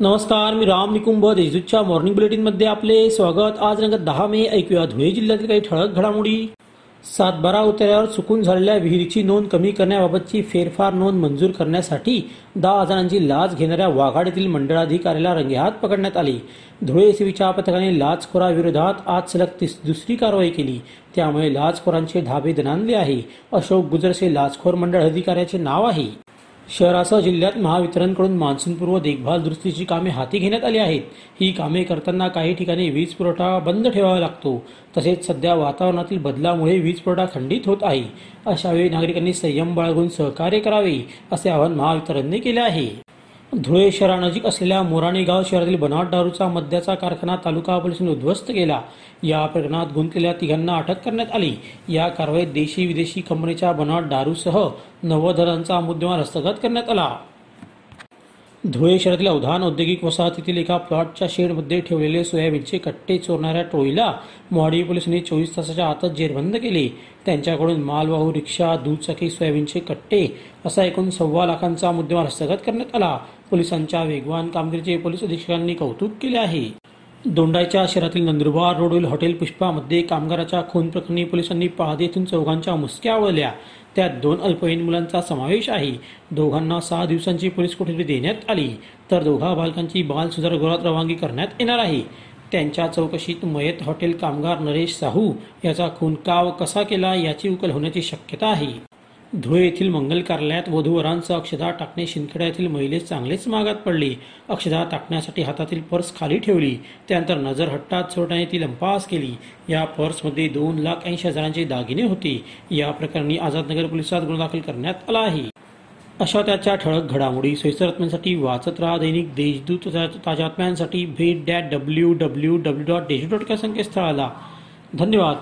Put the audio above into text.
नमस्कार मी राम निकुंभ देशदूतच्या मॉर्निंग बुलेटिनमध्ये आपले स्वागत. आज रंग दहा मे ऐकूया धुळे जिल्ह्यातील काही ठळक घडामोडी. सातबारा उतार्यावर चुकून झालेल्या विहिरीची नोंद कमी करण्याबाबतची फेरफार नोंद मंजूर करण्यासाठी दहा हजारांची लाच घेणाऱ्या वाघाडीतील मंडळाधिकाऱ्याला रंगेहात पकडण्यात आली. धुळे एसीबीच्या पथकाने लाचखोराविरोधात आज सलग तिस दुसरी कारवाई केली. त्यामुळे लाचखोरांचे धाबे दणाणले आहे. अशोक गुजरसे लाचखोर मंडळ अधिकाऱ्याचे नाव आहे. शहरासह जिल्ह्यात महावितरणकडून मान्सूनपूर्व देखभाल दुरुस्तीची कामे हाती घेण्यात आली आहेत. ही कामे करताना काही ठिकाणी वीज पुरवठा बंद ठेवावा लागतो. तसेच सध्या वातावरणातील बदलामुळे वीज पुरवठा खंडित होत आहे. अशावेळी नागरिकांनी संयम बाळगून सहकार्य करावे असे आवाहन महावितरणने केले आहे. धुळे शहरानजीक असलेल्या मोराणी गाव शहरातील बनावट दारूचा मद्याचा कारखाना तालुका पोलिसांनी उद्ध्वस्त केला. या प्रकरणात गुंतलेल्या तिघांना अटक करण्यात आली. या कारवाईत देशी विदेशी कंपनीच्या बनावट दारूसह नव्वद मुद्देमाल हस्तगत करण्यात आला. धुळे शहरातील अवधान औद्योगिक वसाहतीतील एका प्लॉटच्या शेडमध्ये ठेवलेले सोयाबीनचे कट्टे चोरणाऱ्या टोळीला मोहाडी पोलिसांनी चोवीस तासाच्या आतच जेरबंद केले. त्यांच्याकडून मालवाहू रिक्षा दुचाकी सोयाबीनचे कट्टे असा एकूण सव्वा लाखांचा मुद्देमाल हस्तगत करण्यात आला. पोलिसांच्या वेगवान कामगिरीचे पोलीस अधीक्षकांनी कौतुक केले आहे. दोंडाईच्या शहरातील नंदुरबार रोडवरील हॉटेल पुष्पामध्ये कामगाराच्या खून प्रकरणी पोलिसांनी पहादी येथून चौघांच्या मुसक्या आवळल्या त्यात दोन अल्पवयीन मुलांचा समावेश आहे. दोघांना सहा दिवसांची पोलीस कोठडी देण्यात आली. तर दोघा बालकांची बाल सुधार गृहात रवानगी करण्यात येणार आहे. त्यांच्या चौकशीत मयत हॉटेल कामगार नरेश साहू याचा खून का व कसा केला याची उकल होण्याची शक्यता आहे. धुळे येथील मंगल कार्यालयात वधूवरांचं अक्षदा टाकणे शिंदखेडा येथील महिलेस चांगलेच मागात पडले. अक्षदा टाकण्यासाठी हातातील पर्स खाली ठेवली. त्यानंतर नजर हट्टात चोरट्याने ती लंपास केली. या पर्समध्ये दोन लाख ऐंशी हजारांचे दागिने होते. या प्रकरणी आझादनगर पोलिसात गुन्हा दाखल करण्यात आला आहे. अशा त्याच्या ठळक घडामोडी सोयीस्कर बातम्यांसाठी वाचत राहा दैनिक देशदूत ताज्या बातम्यांसाठी भेट dot W W W dot Deshdoot dot संकेतस्थळाला. धन्यवाद.